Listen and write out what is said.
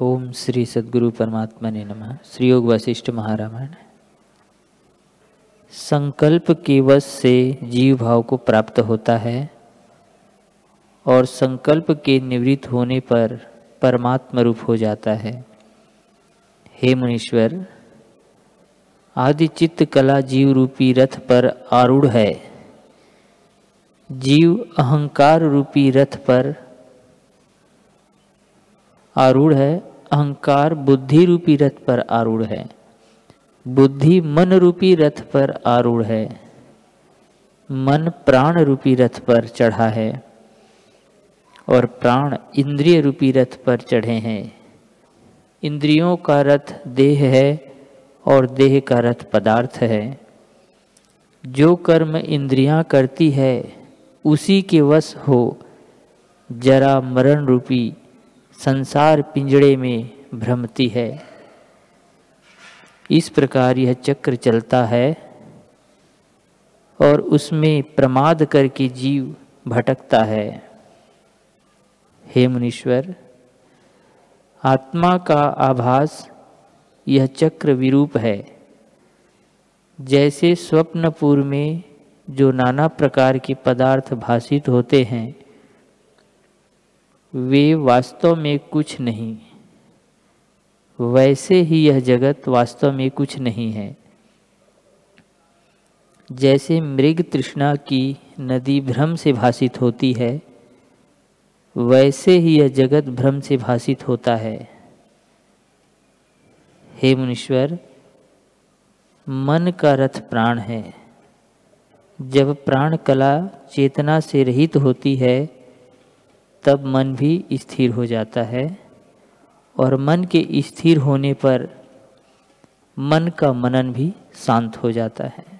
ओम श्री सद्गुरु परमात्मा ने नमः। श्री योग वशिष्ठ महारामायण। संकल्प के वश से जीव भाव को प्राप्त होता है और संकल्प के निवृत्त होने पर परमात्मा रूप हो जाता है। हे मुनीश्वर आदि चित्त कला जीव रूपी रथ पर आरूढ़ है। जीव अहंकार रूपी रथ पर आरूढ़ है, अहंकार बुद्धि रूपी रथ पर आरूढ़ है। बुद्धि मन रूपी रथ पर आरूढ़ है। मन प्राण रूपी रथ पर चढ़ा है और प्राण इंद्रिय रूपी रथ पर चढ़े हैं। इंद्रियों का रथ देह है और देह का रथ पदार्थ है। जो कर्म इंद्रियाँ करती है, उसी के वश हो, जरा मरण रूपी संसार पिंजड़े में भ्रमती है। इस प्रकार यह चक्र चलता है और उसमें प्रमाद करके जीव भटकता है। हे मुनीश्वर, आत्मा का आभास यह चक्र विरूप है। जैसे स्वप्नपुर में जो नाना प्रकार के पदार्थ भाषित होते हैं वे वास्तव में कुछ नहीं। वैसे ही यह जगत वास्तव में कुछ नहीं है। जैसे मृग तृष्णा की नदी भ्रम से भाषित होती है, वैसे ही यह जगत भ्रम से भाषित होता है। हे मुनीश्वर, मन का रथ प्राण है। जब प्राण कला चेतना से रहित होती है तब मन भी स्थिर हो जाता है और मन के स्थिर होने पर मन का मनन भी शांत हो जाता है।